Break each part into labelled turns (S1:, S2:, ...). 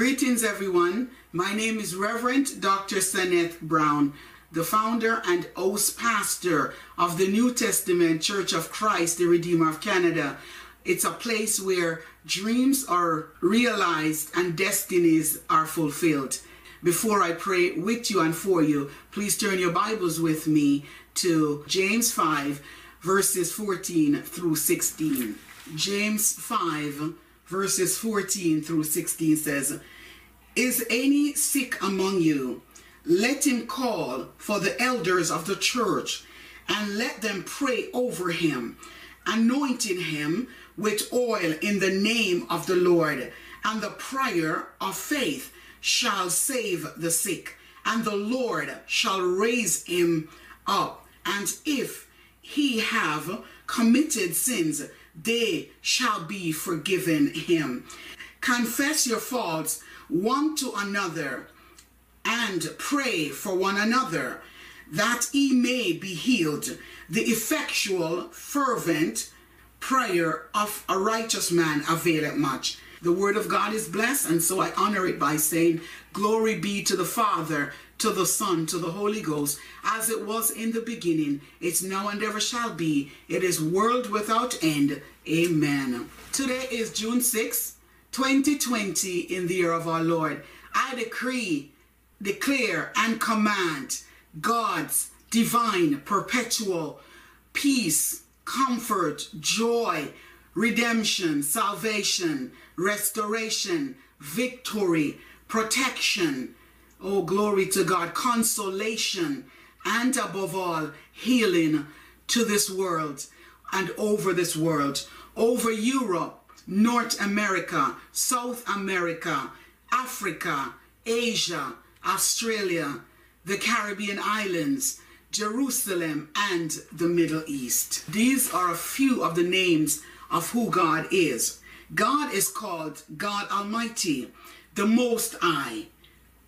S1: Greetings, everyone. My name is Reverend Dr. Saneth Brown, the founder and host pastor of the New Testament Church of Christ, the Redeemer of Canada. It's a place where dreams are realized and destinies are fulfilled. Before I pray with you and for you, please turn your Bibles with me to James 5, verses 14 through 16. James 5, verses 14 through 16 says, Is any sick among you? Let him call for the elders of the church and let them pray over him, anointing him with oil in the name of the Lord. And the prayer of faith shall save the sick, and the Lord shall raise him up. And if he have committed sins, they shall be forgiven him. Confess your faults one to another and pray for one another that he may be healed. The effectual, fervent prayer of a righteous man availeth much. The word of God is blessed, and so I honor it by saying, Glory be to the Father, to the Son, to the Holy Ghost, as it was in the beginning, it's now and ever shall be. It is world without end. Amen. Today is June 6, 2020, in the year of our Lord. I decree, declare, and command God's divine, perpetual peace, comfort, joy, redemption, salvation, restoration, victory, protection. Oh, glory to God, consolation, and above all, healing to this world and over this world, over Europe, North America, South America, Africa, Asia, Australia, the Caribbean islands, Jerusalem, and the Middle East. These are a few of the names of who God is. God is called God Almighty, the Most High,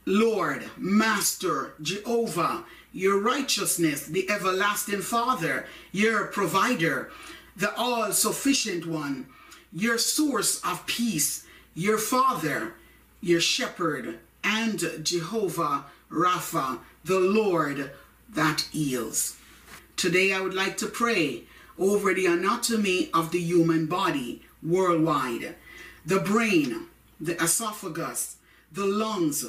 S1: Lord, Master, Jehovah, your righteousness, the everlasting Father, your provider, the all sufficient one, your source of peace, your Father, your shepherd, and Jehovah Rapha, the Lord that heals. Today I would like to pray over the anatomy of the human body worldwide the brain, the esophagus, the lungs,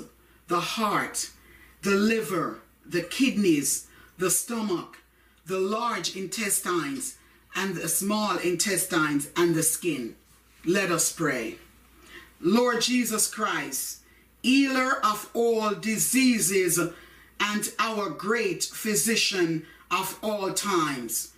S1: the heart, the liver, the kidneys, the stomach, the large intestines, and the small intestines, and the skin. Let us pray. Lord Jesus Christ, healer of all diseases and our great physician of all times.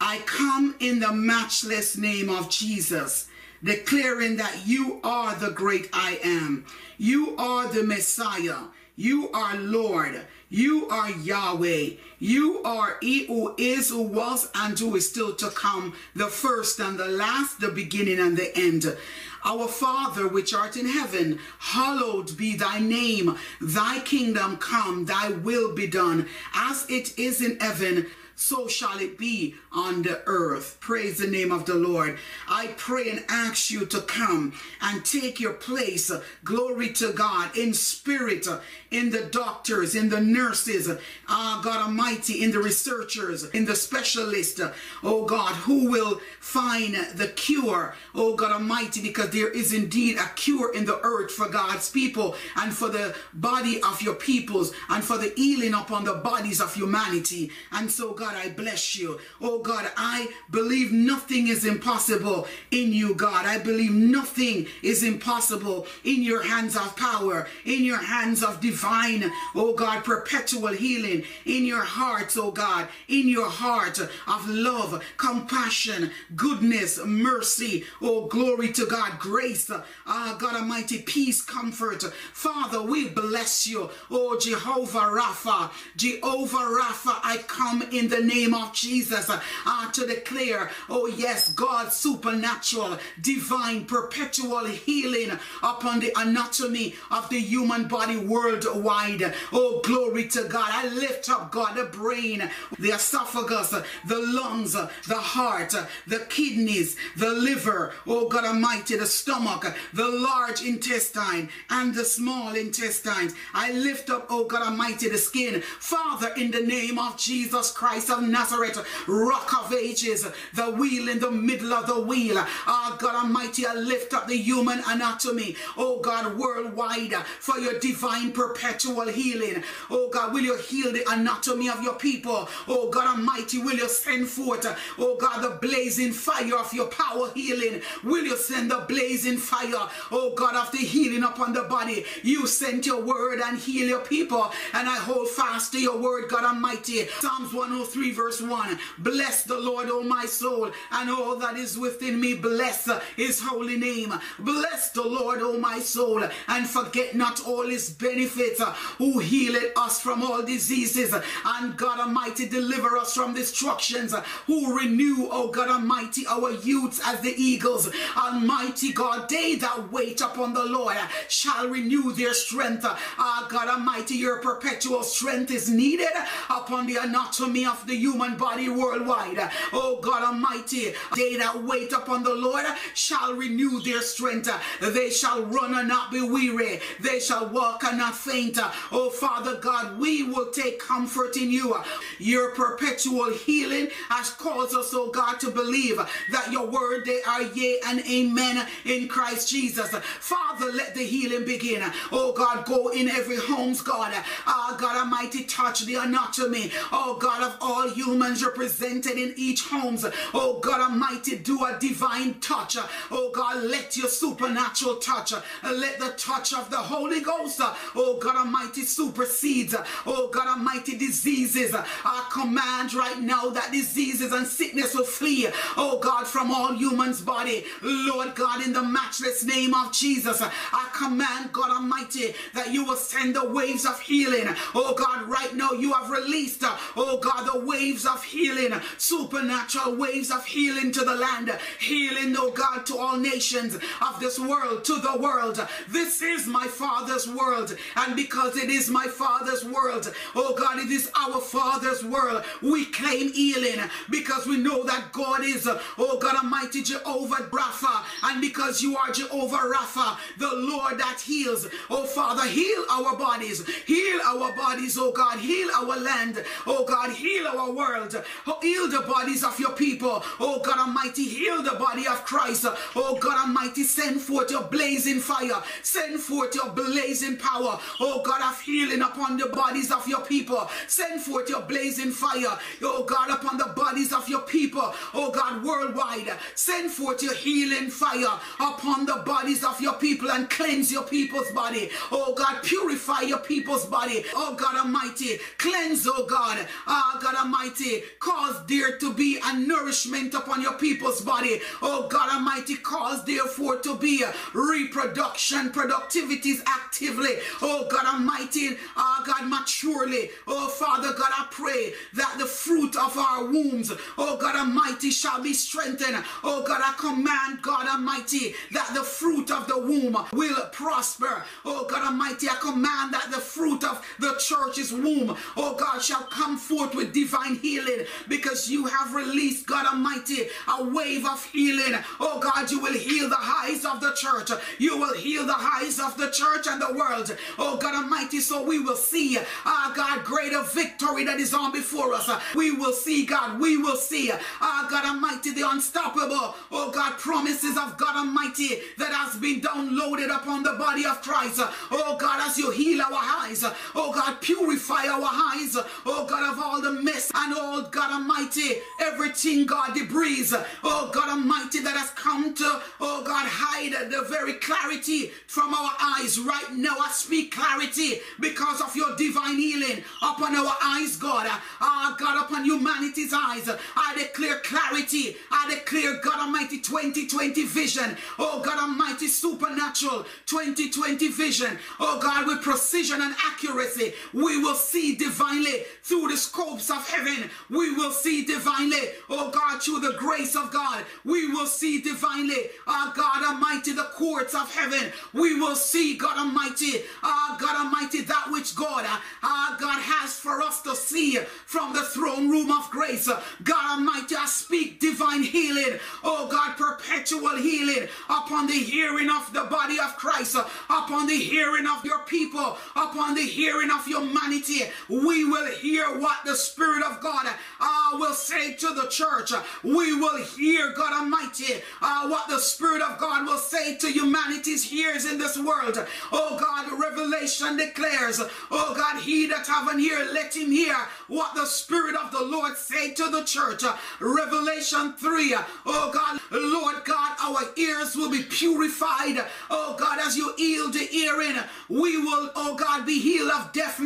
S1: I come in the matchless name of Jesus, declaring that you are the great I am. You are the Messiah. You are Lord. You are Yahweh. You are He who is, who was, and who is still to come, the first and the last, the beginning and the end. Our Father, which art in heaven, hallowed be thy name. Thy kingdom come, thy will be done, as it is in heaven so shall it be on the earth. Praise the name of the Lord. I pray and ask you to come and take your place. Glory to God in spirit, in the doctors, in the nurses, ah, God Almighty, in the researchers, in the specialists, oh God, who will find the cure, oh God Almighty, because there is indeed a cure in the earth for God's people and for the body of your peoples and for the healing upon the bodies of humanity. And so, God, I bless you. Oh God, I believe nothing is impossible in you, God. I believe nothing is impossible in your hands of power, in your hands of divine, oh God, perpetual healing, in your hearts, oh God, in your heart of love, compassion, goodness, mercy, oh glory to God, grace, ah God Almighty, peace, comfort. Father, we bless you, oh Jehovah Rapha, Jehovah Rapha, I come in the the name of Jesus uh, to declare, oh yes, God's supernatural, divine, perpetual healing upon the anatomy of the human body worldwide. Oh, glory to God. I lift up, God, the brain, the esophagus, the lungs, the heart, the kidneys, the liver, oh God Almighty, the stomach, the large intestine, and the small intestines. I lift up, oh God Almighty, the skin. Father, in the name of Jesus Christ of Nazareth, rock of ages, the wheel in the middle of the wheel. Oh God Almighty, I lift up the human anatomy, oh God, worldwide for your divine perpetual healing. Oh God, will you heal the anatomy of your people? Oh God Almighty, will you send forth, oh God, the blazing fire of your power healing? Will you send the blazing fire, oh God, of the healing upon the body? You sent your word and heal your people, and I hold fast to your word, God Almighty. Psalms 103, verse 1 Bless the Lord, O my soul, and all that is within me. Bless his holy name. Bless the Lord, O my soul, and forget not all his benefits, uh, who healeth us from all diseases, and God Almighty, deliver us from destructions, uh, who renew, O God Almighty, our youths as the eagles. Almighty God, they that wait upon the Lord uh, shall renew their strength. Ah, God Almighty, your perpetual strength is needed upon the anatomy of the human body worldwide. Oh God Almighty, they that wait upon the Lord shall renew their strength. They shall run and not be weary. They shall walk and not faint. Oh Father God, we will take comfort in you. Your perpetual healing has caused us, oh God, to believe that your word they are yea and amen in Christ Jesus. Father, let the healing begin. Oh God, go in every homes, God. Ah, oh, God Almighty, touch the anatomy. Oh God of all humans represented in each homes. Oh God Almighty, do a divine touch. Oh God, let your supernatural touch. Uh, let the touch of the Holy Ghost, uh, oh God Almighty, supersedes. Uh, oh God Almighty, diseases. I command right now that diseases and sickness will flee. Oh God, from all humans' body. Lord God, in the matchless name of Jesus, I command God Almighty that you will send the waves of healing. Oh God, right now you have released, oh God, the waves of healing, supernatural waves of healing to the land, healing, oh God, to all nations of this world, to the world. This is my Father's world, and because it is my Father's world, oh God, it is our Father's world. We claim healing because we know that God is, oh God Almighty, Jehovah Rapha, and because you are Jehovah Rapha, the Lord that heals. Oh Father, heal our bodies, heal our bodies, oh God, heal our land, oh God, heal our world, oh, heal the bodies of your people, oh God Almighty, heal the body of Christ, oh God Almighty, send forth your blazing fire, send forth your blazing power, oh God of healing upon the bodies of your people, send forth your blazing fire, oh God, upon the bodies of your people, oh God, worldwide, send forth your healing fire upon the bodies of your people and cleanse your people's body, oh God, purify your people's body, oh God Almighty, cleanse, oh God, ah oh God Almighty, cause there to be a nourishment upon your people's body, oh God Almighty, cause therefore to be reproduction, productivities actively, oh God Almighty, ah oh God, maturely, oh Father God, I pray that the fruit of our wombs, oh God Almighty, shall be strengthened, oh God, I command God Almighty that the fruit of the womb will prosper, oh God Almighty, I command that the fruit of the church's womb, oh God, shall come forth with divine healing because you have released, God Almighty, a wave of healing. Oh God, you will heal the highs of the church. You will heal the highs of the church and the world. Oh God Almighty, so we will see, ah God, greater victory that is on before us. We will see, God, we will see, ah God Almighty, the unstoppable, oh God, promises of God Almighty that has been downloaded upon the body of Christ. Oh God, as you heal our eyes, oh God, purify our eyes, oh God, of all the mess and oh God Almighty, everything, God, debris, oh God Almighty, that has come to, oh God, hide the very clarity from our eyes. Right now, I speak clarity because of your divine healing upon our eyes, God. Oh, God, upon humanity's eyes. I declare clarity. I declare, God Almighty, 2020 vision. Oh, God Almighty, supernatural 2020 vision. Oh, God, with precision and accuracy, we will see divinely through the scopes of heaven. We will see divinely, oh God, through the grace of God. We will see divinely, our God Almighty, the courts of heaven. We will see, God Almighty, our God Almighty, that which God, our God has for us to see from the throne room of grace. God Almighty, I speak divine healing, oh God, perpetual healing upon the hearing of the body of Christ, upon the hearing of your people, upon the hearing of humanity. We will hear what the Spirit of God uh, will say to the church. We will hear, God Almighty, uh, what the Spirit of God will say to humanity's ears in this world. Oh God, Revelation declares, oh God, he that have an ear, let him hear what the Spirit of the Lord say to the church. Revelation 3, oh God, Lord God, our ears will be purified. Oh God, as you heal the hearing, we will, oh God, be healed of deafness.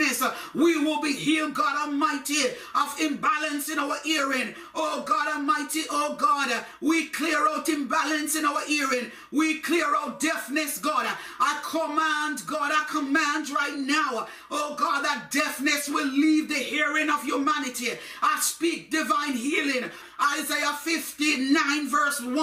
S1: We will be healed, God Almighty, of imbalance in our hearing. Oh God Almighty, oh God, we clear out imbalance in our hearing. We clear out deafness, God. I command, God, I command right now, oh God, that deafness will leave the hearing of humanity. I speak divine healing. Isaiah 59 verse 1.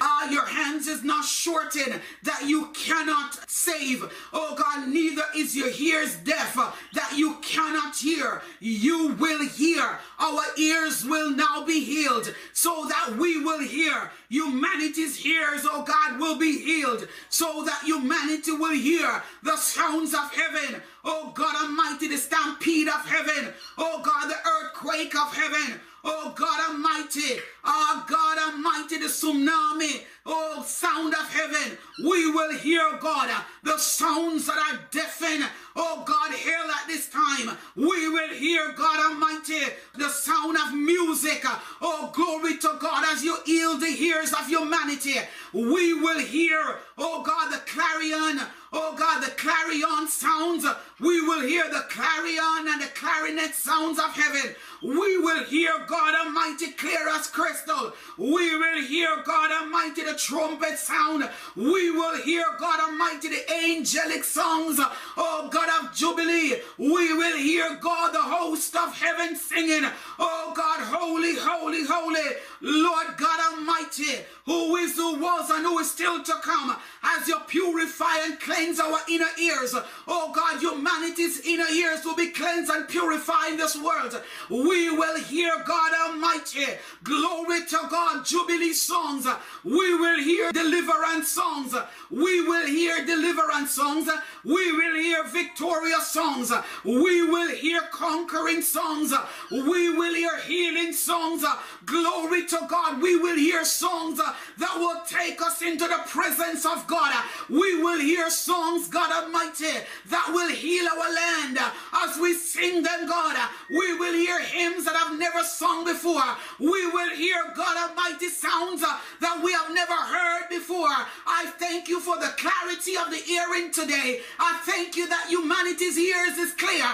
S1: Uh, your hands is not shortened that you cannot save. Oh God, neither is your ears deaf that you cannot hear. You will hear. Our ears will now be healed so that we will hear. Humanity's ears, oh God, will be healed so that humanity will hear the sounds of heaven. Oh God Almighty, the stampede of heaven. Oh God, the earthquake of heaven. Oh God Almighty, oh God Almighty, the tsunami, oh sound of heaven. We will hear God, the sounds that are deafened. Oh God, hell at this time. We will hear God Almighty, the sound of music. Oh glory to God as you heal the ears of humanity. We will hear, oh God, the clarion oh God, the clarion sounds. We will hear the clarion and the clarinet sounds of heaven. We will hear God Almighty clear as crystal. We will hear God Almighty the trumpet sound. We will hear God Almighty the angelic songs. Oh God of Jubilee. We will hear God the host of heaven singing. Oh God, holy, holy, holy. Lord God Almighty, who is, who was, and who is still to come, as you purify and cleanse our inner ears. Oh God, humanity's inner ears will be cleansed and purified in this world. We will hear God Almighty. Glory to God, Jubilee songs. We will hear deliverance songs. We will hear deliverance songs. We will hear victorious songs. We will hear conquering songs. We will hear healing songs. Glory to God. We will hear songs that will take us into the presence of God. We will hear songs, God Almighty, that will heal our land. As we sing them, God, we will hear hymns that I've never sung before. We will hear, God Almighty, sounds that we have never heard before. I thank you for the clarity of the hearing today. I thank you that humanity's ears is clear.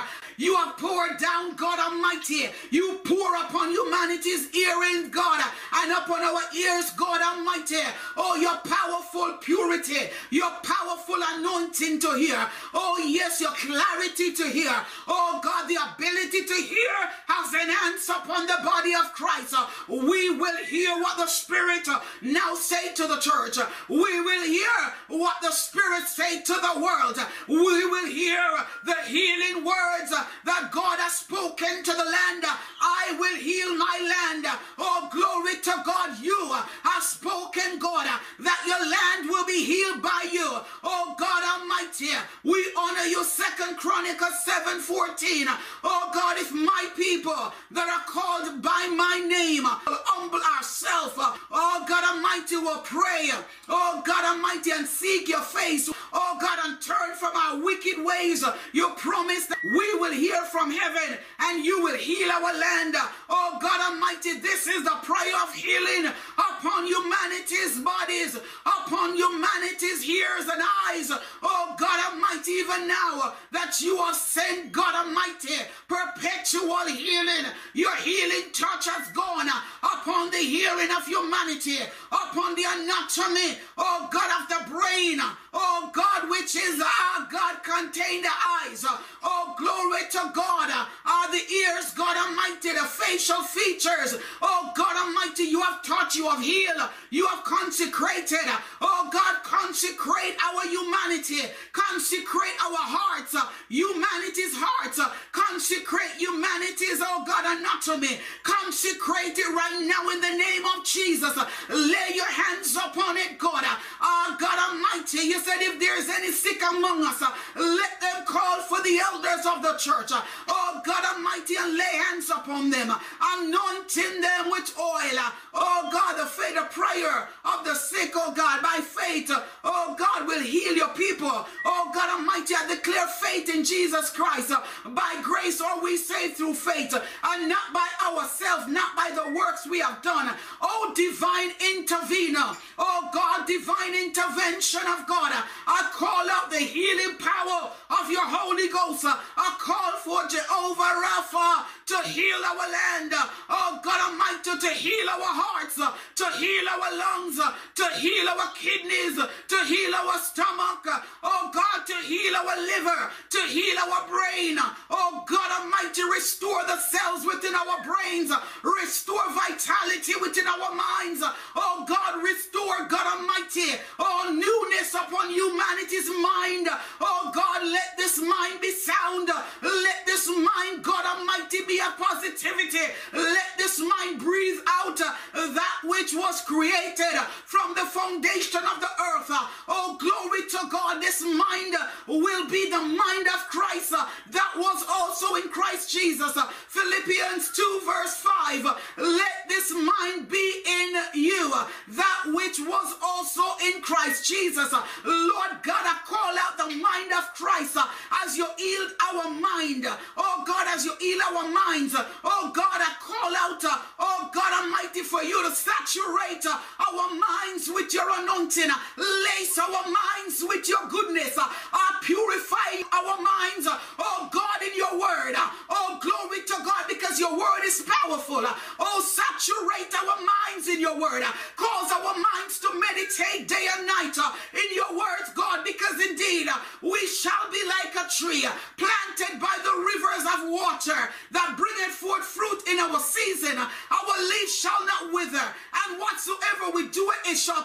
S1: You have poured down, God Almighty. You pour upon humanity's earrings, God, and upon our ears, God Almighty. Oh, your powerful purity, your powerful anointing to hear. Oh, yes, your clarity to hear. Oh, God, the ability to hear has enhanced upon the body of Christ. We will hear what the Spirit now say to the church. We will hear what the Spirit say to the world. We will hear the healing words that God has spoken to the land. I will heal my land. Oh, glory to God. You have spoken, God, that your land will be healed by you. Oh, God Almighty, we honor you. Second Chronicles 7 14. Oh, God, if my people that are called by my name humble ourselves, oh, God Almighty, will pray. Oh, God Almighty, and seek your face. Oh, God, and turn from our wicked ways. You promise that we will hear from heaven and you will heal our land. Oh God Almighty, this is the prayer of healing upon humanity's bodies, upon humanity's ears and eyes. Oh God Almighty, even now that you are sent, God Almighty, perpetual healing. Your healing touch has gone upon the hearing of humanity, upon the anatomy, oh God, of the brain, oh God, which is our God, contain the eyes. Oh, glory to God. Are the ears, God Almighty, the facial features. Oh, God Almighty, you have taught, you have healed, you have consecrated. Uh, oh, God, consecrate our humanity, consecrate our hearts, uh, humanity's hearts, uh, consecrate humanity's, oh God, anatomy, consecrate it right now in the name of Jesus. Lay your hands upon it, God. Oh, God Almighty, you said if there's any sick among us, let them call for the elders of the church. Oh, God Almighty, and lay hands upon them, anointing them with oil. Oh, God, the faith, the prayer of the sick, oh God, by faith, oh God, will heal your people. Oh, God Almighty, I declare faith in Jesus Christ. By grace are we saved through faith, and not by ourselves, not by the works we have done. Oh, divine intervener. Oh, God, divine intervention of God. I call out the healing power of your Holy Ghost. I call for Jehovah Rapha to heal our land. Oh, God Almighty, to heal our hearts, to heal our lungs, to heal our kidneys, to heal our stomach. Oh, God, to heal our liver, to heal our brain. Oh, God Almighty, restore the cells within our brains, restore vitality within our minds. Oh, God, restore, God Almighty, oh, newness upon humanity's mind. Oh, God, let this mind be sound. Let this mind, God Almighty, be a positivity. Let this mind breathe out that which was created from the foundation of the earth. Oh, glory to God. This mind will be the mind of Christ that was also in Christ Jesus. Philippians 2, verse 5. Let this mind be in you, that which was also in Christ Jesus. Lord God, I call out the mind of Christ as you heal our mind. Oh God, as you heal our minds. Oh God, I call out, oh God Almighty, for you to saturate our minds with your anointing. Lace our minds with your goodness. Purify our minds, oh God, in your word. Oh, glory to God, because your word is powerful. Oh, saturate our minds in your word. Cause our minds to meditate day and night in your words, God, because indeed we shall be like a tree planted by the rivers of water that bringeth forth fruit in our season. Whatsoever we do, it shall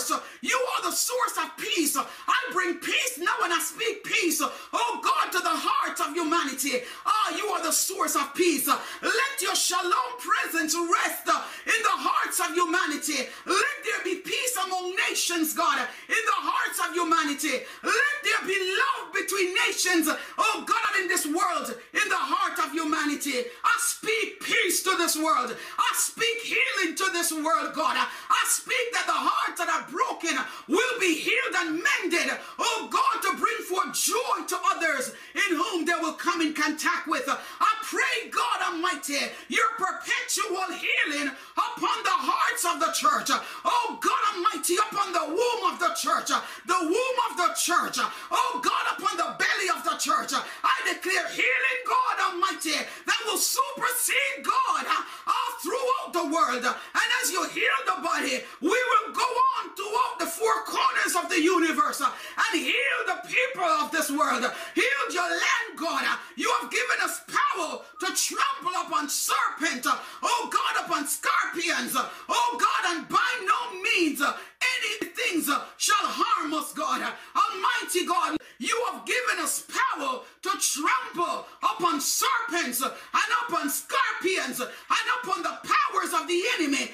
S1: source. You are the source of peace. I bring peace now and I speak peace. Oh God, to the hearts of humanity. Ah, you are the source of peace. Let your shalom presence rest in the hearts of humanity. Let there be peace among nations, God, in the hearts of humanity. Let there be love between nations, oh God, in this world, in the heart of humanity. I speak peace to this world. I speak healing to this world, God. I speak that the hearts that are broken will be healed and mended, oh God, to bring forth joy to others in whom they will come in contact with. I pray, God Almighty, your perpetual healing upon the hearts of the church. Oh God Almighty, upon the womb of the church the womb of the church. Oh God, upon the belly of the church. I declare healing, God Almighty, that will supersede God uh, all throughout the world. And as you heal the body, we will go on throughout the four corners of the universe uh, and heal the people of this world. Heal your land, God. You have given us power to trample upon serpent, oh God, upon scorpions, oh God, and by no means any things shall harm us, God. Almighty God, you have given us power to trample upon serpents and upon scorpions and upon the powers of the enemy.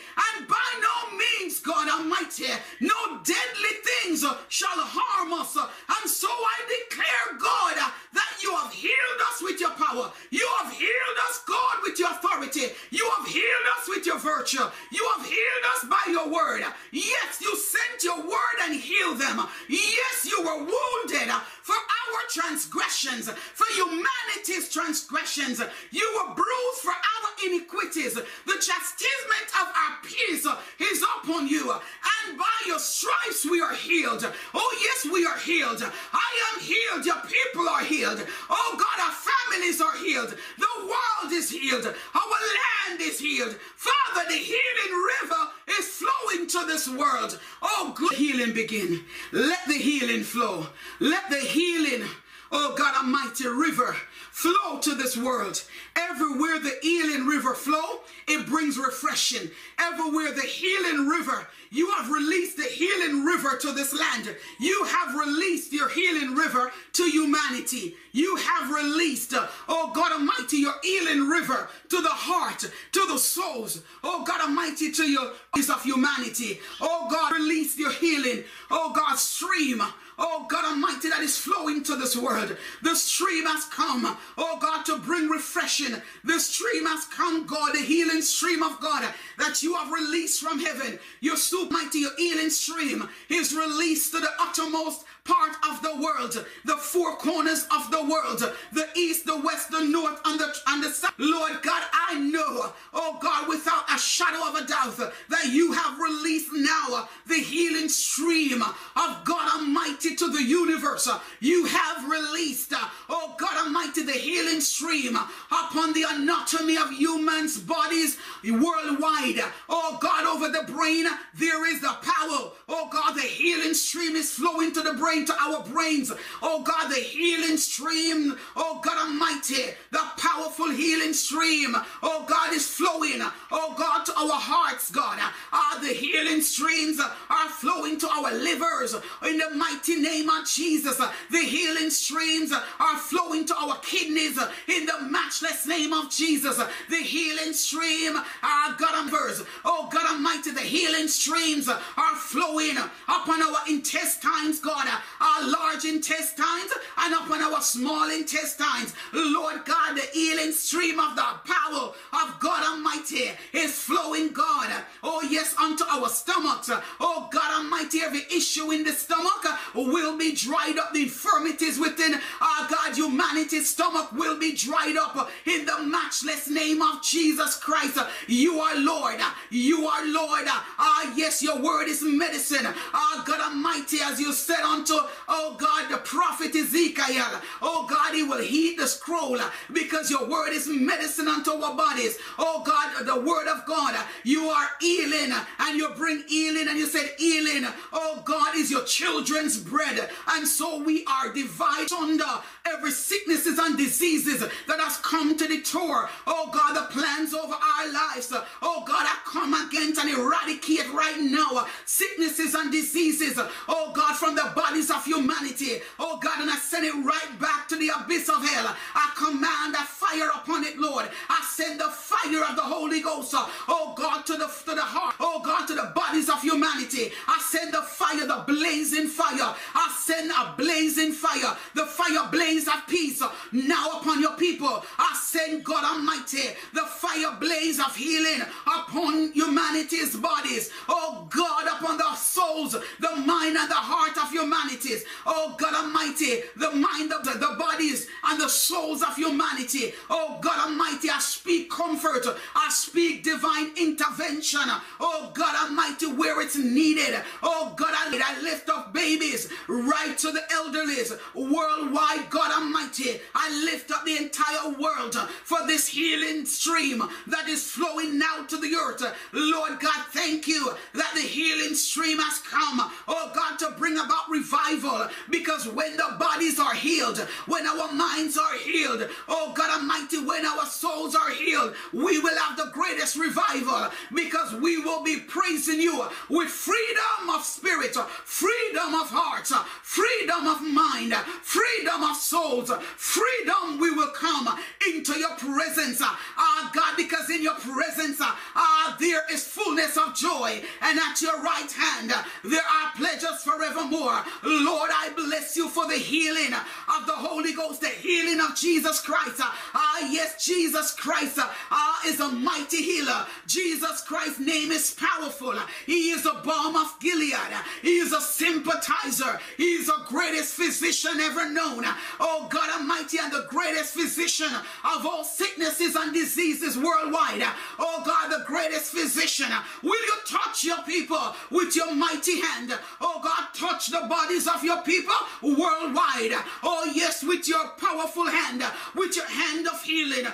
S1: Come, oh God, to bring refreshing. The stream has come, God, the healing stream of God that you have released from heaven. Your super mighty, your healing stream is released to the uttermost part of the world, the four corners of the world, the east, the west, the north, and the, and the south. Lord God, I know, oh God, without a shadow of a doubt, that you have released now the healing stream of God Almighty to the universe. You have released, oh God Almighty, the healing stream upon the anatomy of humans' bodies worldwide. Oh God, over the brain, there is the power. Oh God, the healing stream is flowing to the brain, to our brains. Oh God, the healing stream, oh God Almighty, the powerful healing stream, oh God, is flowing, oh God, to our hearts, God. Ah, the healing streams are flowing to our livers in the mighty name of Jesus. The healing streams are flowing to our kidneys in the matchless name of Jesus. The healing stream, our God verse, oh God Almighty, the healing streams are flowing upon our intestines, God, our large intestines and upon our small intestines. Lord God, the healing stream of the power of God Almighty is flowing, God. Oh, yes, unto our stomachs. Oh, God Almighty, every issue in the stomach will be dried up. The infirmities within our God, humanity's stomach will be dried up in the matchless name of Jesus Christ. You are Lord. You are Lord. Ah, yes, your word is medicine. Ah, God Almighty, as you said unto, oh God, the prophet Ezekiel, oh God, he will heed the scroll because your word is medicine unto our bodies. Oh God, the word of God, you are healing and you bring healing and you said healing, oh God, is your children's bread. And so we are divided under every sicknesses and diseases that has come to the tour. Oh God, the plans over our lives. Oh God, I come against and eradicate right now sicknesses and diseases. Oh God, from the bodies of humanity. Oh God, and I send it right back to the abyss of hell. I command a fire upon it, Lord. I send the fire of the Holy Ghost. Oh God, to the to the heart. Oh God, to the bodies of humanity. I send the fire, the blazing fire. I send a blazing fire. The fire blaze of peace now upon your people. I send God Almighty, the fire blaze of healing upon humanity's bodies. Oh God, upon the souls, the mind and the heart of humanities. Oh God Almighty, the mind of the, the bodies and the souls of humanity. Oh God Almighty, I speak comfort. I speak divine intervention. Oh God Almighty, where it's needed. Oh God, I lift up babies right to the elderly worldwide. God Almighty, I lift up the entire world for this healing stream that is flowing now to the earth. Lord God, thank you that the healing stream has come. Oh God, to bring about revival because when the bodies are healed, when our minds are healed, oh God Almighty, when our souls are healed, we will have the greatest revival because we will be praising you with freedom of spirit, freedom of heart, freedom of mind, freedom of souls, freedom we will come into your presence, ah God, because in your presence, ah there is fullness of joy, and at your right hand there are pleasures forevermore. Lord, I bless you for the healing of the Holy Ghost, the healing of Jesus Christ. Ah, yes, Jesus Christ ah, is a mighty healer. Jesus Christ's name is powerful. He is a balm of Gilead. He is a sympathizer. He is the greatest physician ever known. Oh God Almighty, and the greatest physician of all sicknesses and diseases worldwide. Oh God, the greatest physician. Will you touch your people with your mighty hand? Oh God, touch the bodies of your people worldwide. Oh yes, with your powerful hand, with your hand of healing.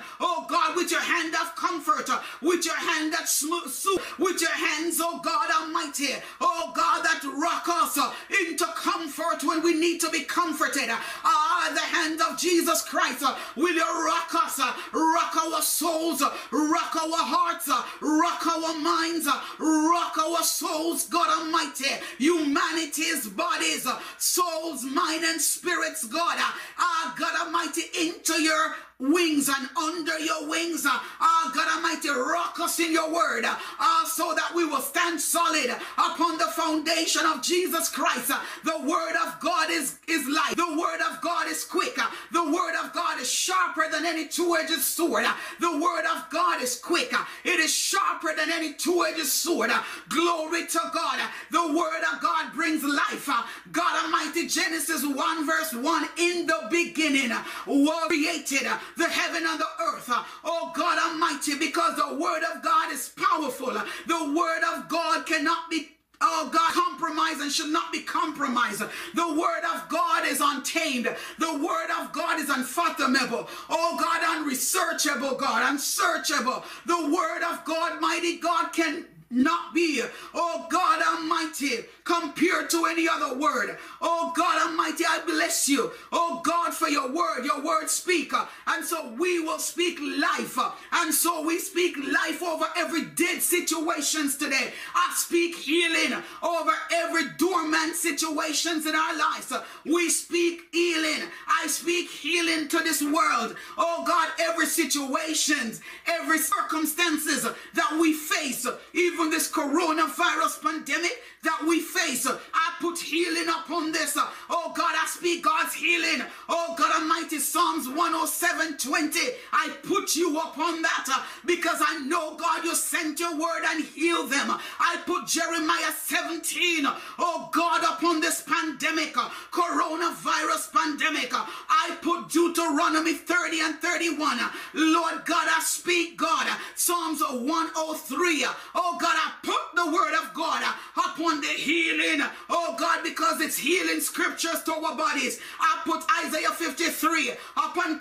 S1: Our hearts, uh, rock our minds, uh, rock our souls, God Almighty. Humanity's bodies, uh, souls, mind, and spirits, God. Ah, God Almighty, into your wings and under your wings. Ah, God Almighty, rock us in your word. Ah, so that we will stand solid upon the foundation of Jesus Christ. The word of God is, is life. The word of God is quick. The word of God is sharper than any two-edged sword. The word of God is quick. It is sharper than any two-edged sword. Glory to God. The word of God brings life. God Almighty, Genesis 1 verse 1, in the beginning was created the heaven and the earth. Oh God Almighty Almighty, because the word of God is powerful. The word of God cannot be Oh God, compromise and should not be compromised. The word of God is untamed. The word of God is unfathomable. Oh God, unresearchable, God, unsearchable. The word of God, mighty God, can not be, oh God Almighty, compared to any other word. Oh God Almighty, I bless you. Oh God, for your word, your word speaker. And so we will speak life. And so we speak life over every dead situations today. I speak healing over every dormant situations in our lives. We speak healing. I speak healing to this world. Oh God, every situations, every circumstances that we face, even this coronavirus pandemic that we face. I put healing upon this. Oh God, I speak God's healing. Oh God Almighty, Psalms 107 20. I put you upon that uh, because I know God, you sent your word and healed them. I put Jeremiah 17, uh, oh God, upon this pandemic, uh, coronavirus pandemic. I put Deuteronomy 30 and 31. Lord God, I speak God, Psalms 103. Oh God, I put the word of God upon the healing. Oh God, because it's healing scriptures to our bodies. I put Isaiah 53 upon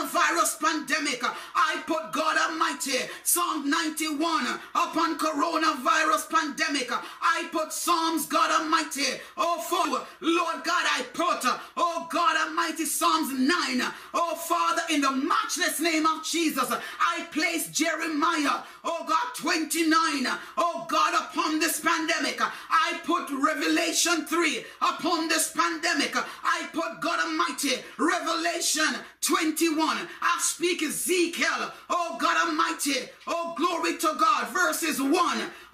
S1: coronavirus pandemic. I put God Almighty, Psalm 91 upon coronavirus pandemic. I put Psalms, God Almighty, oh for Lord God, I put, oh God Almighty, Psalms 9. Oh Father, in the matchless name of Jesus, I place Jeremiah, oh God, 29, oh God, upon this pandemic. I put Revelation 3 upon this pandemic. I put God Almighty, Revelation 21. I speak Ezekiel, oh God Almighty, oh glory to God, verses 1,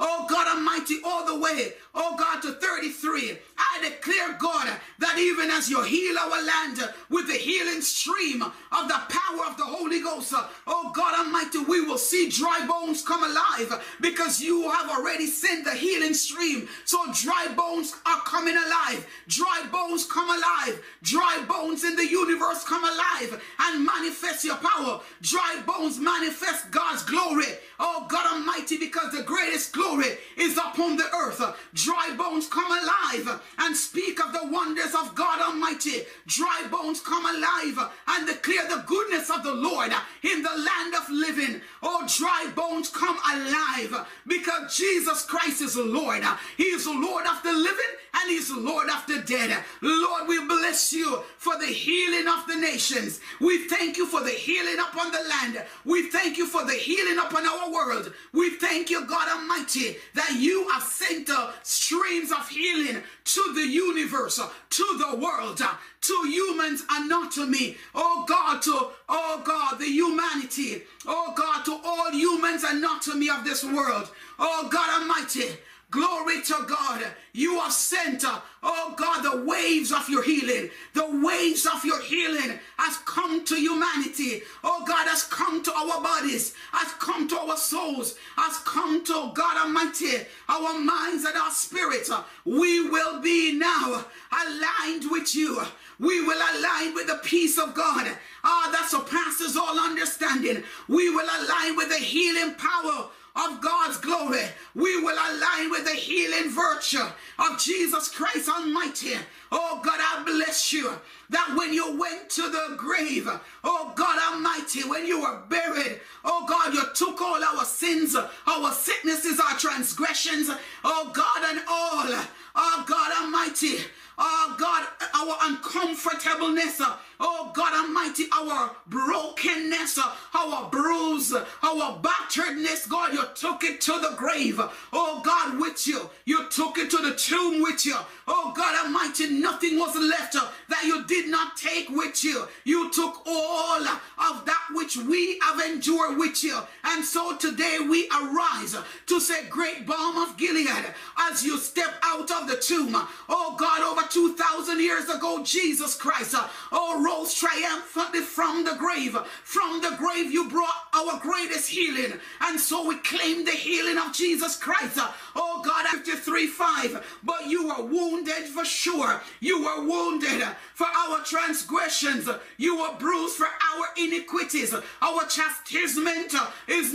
S1: oh God Almighty, all the way, oh God, to 33. I declare, God, that even as you heal our land with the healing stream of the power of the Holy Ghost, oh God Almighty, we will see dry bones come alive because you have already sent the healing stream. So dry bones are coming alive. Dry bones come alive. Dry bones in the universe come alive and manifest your power. Dry bones manifest God's glory. Oh God Almighty, because the greatest glory is upon the earth. Dry bones come alive and speak of the wonders of God Almighty. Dry bones come alive and declare the goodness of the Lord in the land of living. Oh, dry bones come alive because Jesus Christ is Lord. He is the Lord of the living and He's the Lord of the dead. Lord, we bless you for the healing of the nations. We thank you for the healing upon the land. We thank you for the healing upon our world. We thank you, God Almighty, that you have sent uh, streams of healing to the universe, uh, to the world, uh, to humans anatomy. Oh God, to, oh God, the humanity. Oh God, to all humans anatomy of this world. Oh God Almighty. Glory to God. You are sent, oh God, the waves of your healing. The waves of your healing has come to humanity. Oh God, has come to our bodies, has come to our souls, has come to God Almighty, our minds and our spirits. We will be now aligned with you. We will align with the peace of God. Ah, that surpasses all understanding. We will align with the healing power of God's glory. We will align with the healing virtue of Jesus Christ Almighty. Oh God, I bless you that when you went to the grave, oh God Almighty, when you were buried, oh God, you took all our sins, our sicknesses, our transgressions, oh God, and all, oh God Almighty, oh God, our uncomfortableness, Oh God Almighty, our brokenness, our bruise, our batteredness, God, you took it to the grave. Oh God, with you. You took it to the tomb with you. Oh God Almighty, nothing was left that you did not take with you. You took all of that which we have endured with you. And so today we arise to say, Great balm of Gilead, as you step out of the tomb. Oh God, over 2,000 years ago, Jesus Christ, oh rose triumphantly from the grave. From the grave, you brought our greatest healing. And so we claim the healing of Jesus Christ. Oh God, 53 5. But you were wounded for sure. You were wounded for our transgressions. You were bruised for our iniquities. Our chastisement is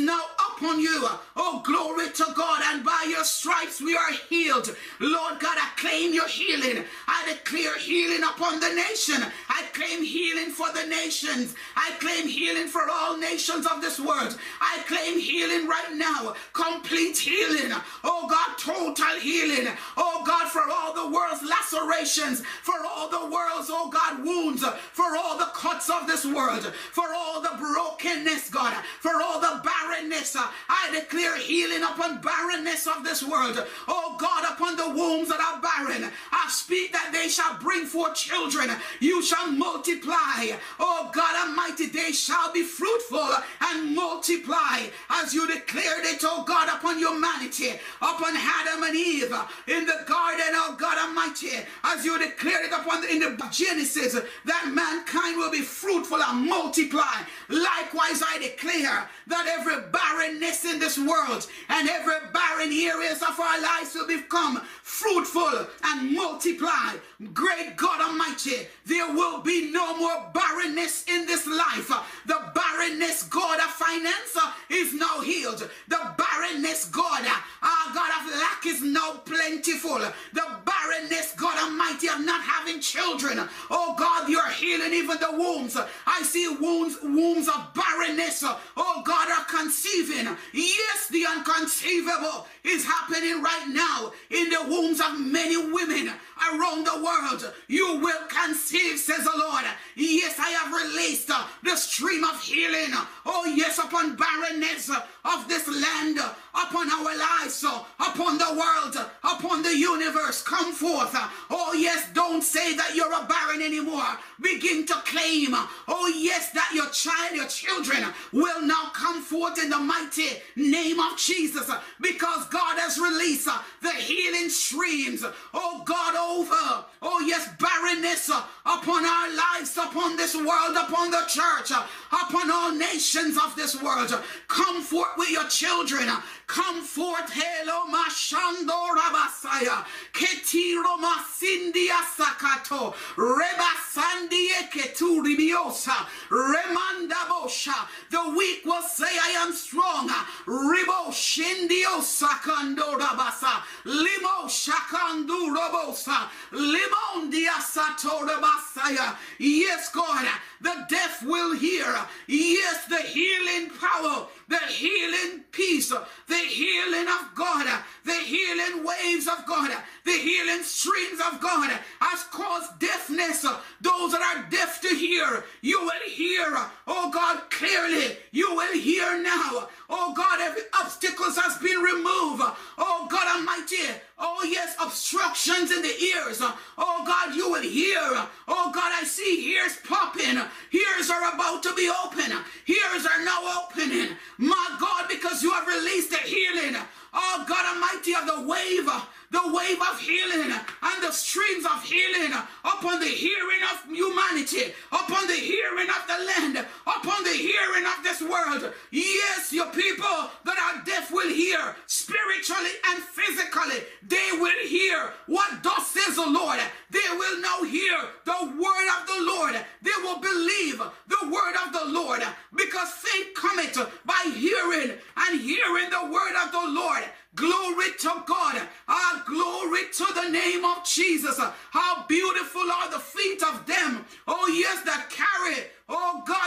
S1: not upon you. Oh, glory to God. And by your stripes we are healed. Lord God, I claim your healing. I declare healing upon the nation. I claim healing for the nations. I claim healing for all nations of this world. I claim healing right now. Complete healing. Oh God, total healing. Oh God, for all the world's lacerations, for all the world's, oh God, wounds, for all the cuts of this world, for all the brokenness, God, for all the barrenness. I declare healing upon barrenness of this world. Oh God, upon the wombs that are barren. I speak that they shall bring forth children. You shall multiply. Oh God Almighty, they shall be fruitful and multiply as you declared it, oh God, upon humanity, upon Adam and Eve in the garden, oh God Almighty, as you declared it upon the, in the Genesis, that mankind will be fruitful and multiply. Likewise, I declare that every barrenness in this world and every barren areas of our lives will become fruitful and multiply. Great God Almighty, there will be no more barrenness in this life. The barrenness, God of finance, uh, is now healed. The barrenness, God, uh, our God of lack is now plentiful. The barrenness, God Almighty, of not having children. Oh God, you're healing even the wombs. I see wounds, wombs of barrenness. Oh God, are conceiving. Yes, the unconceivable is happening right now in the wombs of many women around the world. You will conceive, says the Lord. Yes, I have released uh, the stream of healing. Oh, yes, upon barrenness of this land, upon our lives, uh, upon the world, uh, upon the universe. Come forth. Uh, oh, yes, don't say that you're a barren anymore. Begin to claim, oh, yes, that your child, your children will now come forth in the mighty name of Jesus because God has released the healing streams. Oh, God, over, oh, yes, barrenness upon our lives, upon this world, upon the church, uh, upon all nations of this world. Come forth with your children. Come forth, Helo Mashando Rabasaya, Ketiro Masindia Sakato, Reba Sandie Keturibiosa, Remanda Bosha. The weak will say, I am strong. Ribo Shindio Sakando Rabasa, Limo Shakandu Robosa, Limon Diasato Yes, God, the deaf will hear. Yes, the healing power the healing peace, the healing of God, the healing waves of God, the healing streams of God has caused deafness. Those that are deaf to hear, you will hear, oh God, clearly. You will hear now. Oh God, every obstacles has been removed. Oh God Almighty. Oh yes, obstructions in the ears. Oh God, you will hear. Oh God, I see ears popping. Ears are about to be open. Ears are now opening. My God, because you have released the healing. Oh God Almighty of the wave the wave of healing and the streams of healing upon the hearing of humanity, upon the hearing of the land, upon the hearing of this world. Yes, your people that are deaf will hear spiritually and physically. They will hear what thus says the Lord. They will now hear the word of the Lord. They will believe the word of the Lord because faith cometh by hearing and hearing the word of the Lord. Glory to God. Ah, glory to the name of Jesus. How beautiful are the feet of them. Oh, yes, that carry Oh God,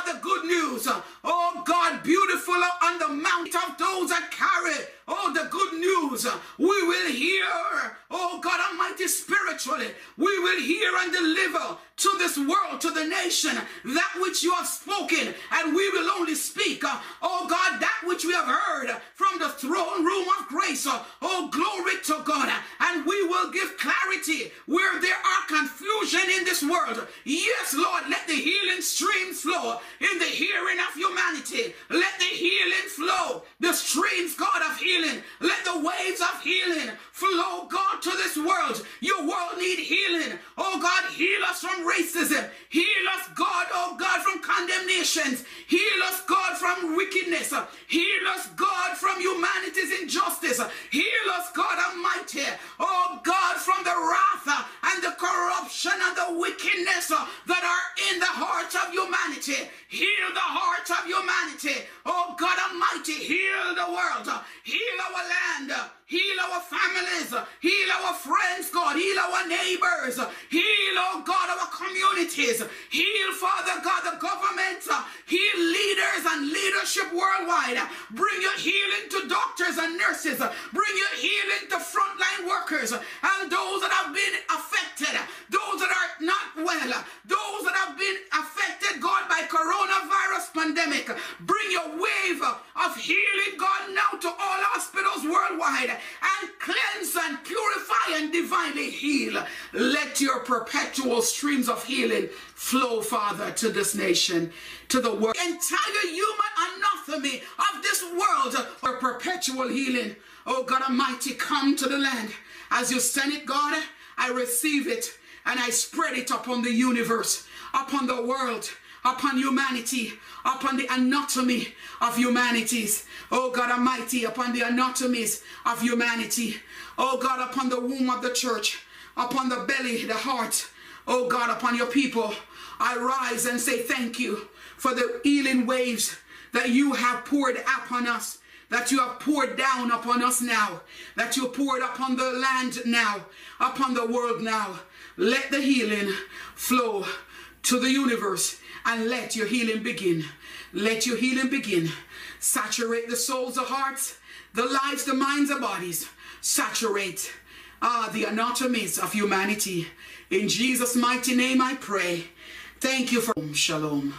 S1: well, those that have been affected, God, by coronavirus pandemic. Bring your wave of healing, God, now to all hospitals worldwide and cleanse and purify and divinely heal. Let your perpetual streams of healing flow, Father, to this nation, to the world. Entire human anatomy of this world for perpetual healing. Oh God Almighty, come to the land. As you send it, God, I receive it and I spread it upon the universe, upon the world, upon humanity, upon the anatomy of humanities. Oh God Almighty, upon the anatomies of humanity. Oh God, upon the womb of the church, upon the belly, the heart. Oh God, upon your people. I rise and say thank you for the healing waves that you have poured upon us that you have poured down upon us now, that you poured upon the land now, upon the world now. Let the healing flow to the universe and let your healing begin. Let your healing begin. Saturate the souls, the hearts, the lives, the minds, the bodies. Saturate uh, the anatomies of humanity. In Jesus' mighty name I pray. Thank you for shalom.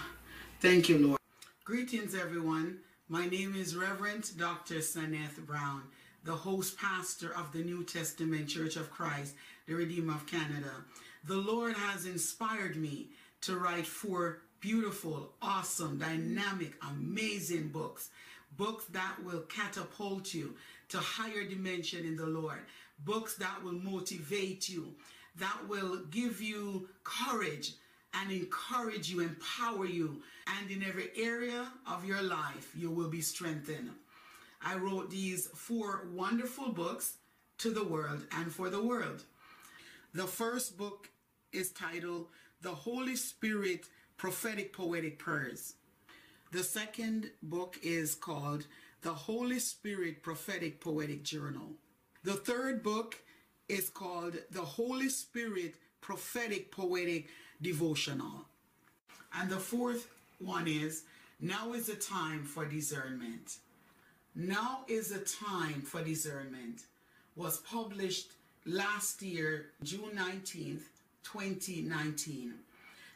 S1: Thank you, Lord. Greetings, everyone. My name is Reverend Dr. Saneth Brown, the host pastor of the New Testament Church of Christ, the Redeemer of Canada. The Lord has inspired me to write four beautiful, awesome, dynamic, amazing books. Books that will catapult you to higher dimension in the Lord. Books that will motivate you, that will give you courage and encourage you, empower you, and in every area of your life, you will be strengthened. I wrote these four wonderful books to the world and for the world. The first book is titled The Holy Spirit Prophetic Poetic Prayers. The second book is called The Holy Spirit Prophetic Poetic Journal. The third book is called The Holy Spirit Prophetic Poetic Devotional. And the fourth one is Now is the time for discernment. Now is the time for discernment was published last year, June 19th, 2019.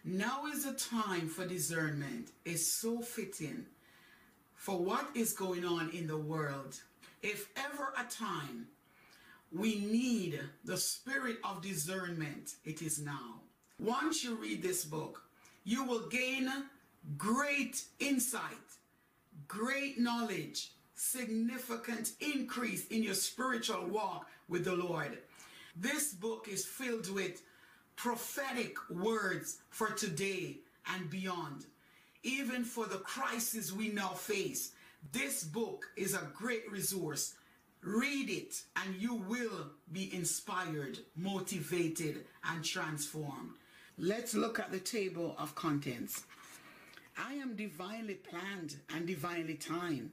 S1: Now is the time for discernment is so fitting for what is going on in the world. If ever a time we need the spirit of discernment, it is now. Once you read this book, you will gain great insight, great knowledge, significant increase in your spiritual walk with the Lord. This book is filled with prophetic words for today and beyond. Even for the crisis we now face, this book is a great resource. Read it and you will be inspired, motivated, and transformed. Let's look at the table of contents. I am divinely planned and divinely timed.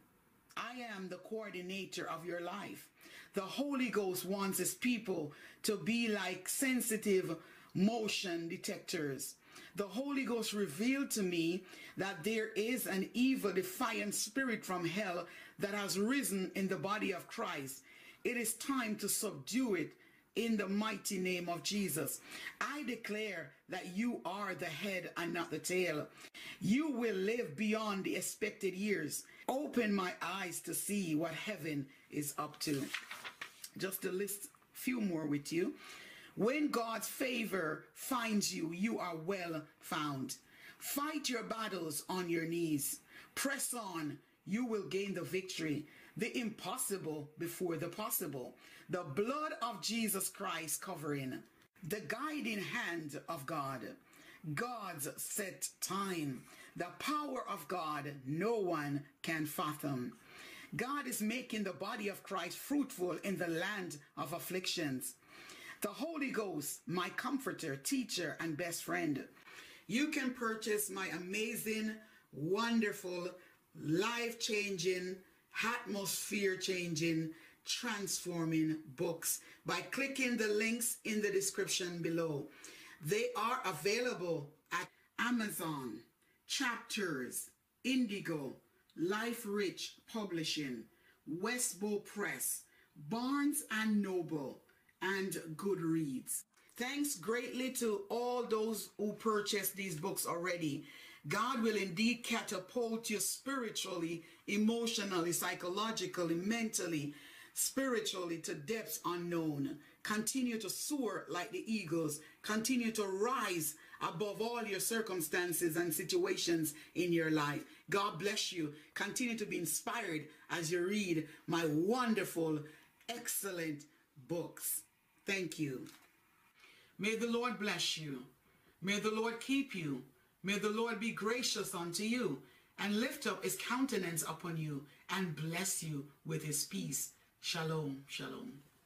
S1: I am the coordinator of your life. The Holy Ghost wants his people to be like sensitive motion detectors. The Holy Ghost revealed to me that there is an evil, defiant spirit from hell that has risen in the body of Christ. It is time to subdue it in the mighty name of Jesus. I declare that you are the head and not the tail. You will live beyond the expected years. Open my eyes to see what heaven is up to. Just to list a few more with you. When God's favor finds you, you are well found. Fight your battles on your knees. Press on. You will gain the victory the impossible before the possible. The blood of Jesus Christ covering, the guiding hand of God, God's set time, the power of God, no one can fathom. God is making the body of Christ fruitful in the land of afflictions. The Holy Ghost, my comforter, teacher, and best friend. You can purchase my amazing, wonderful, life changing atmosphere changing, transforming books by clicking the links in the description below. They are available at Amazon, Chapters, Indigo, Life Rich Publishing, Westbow Press, Barnes and Noble, and Goodreads. Thanks greatly to all those who purchased these books already. God will indeed catapult you spiritually, emotionally, psychologically, mentally, spiritually to depths unknown. Continue to soar like the eagles. Continue to rise above all your circumstances and situations in your life. God bless you. Continue to be inspired as you read my wonderful, excellent books. Thank you. May the Lord bless you. May the Lord keep you. May the Lord be gracious unto you and lift up his countenance upon you and bless you with his peace. Shalom, shalom.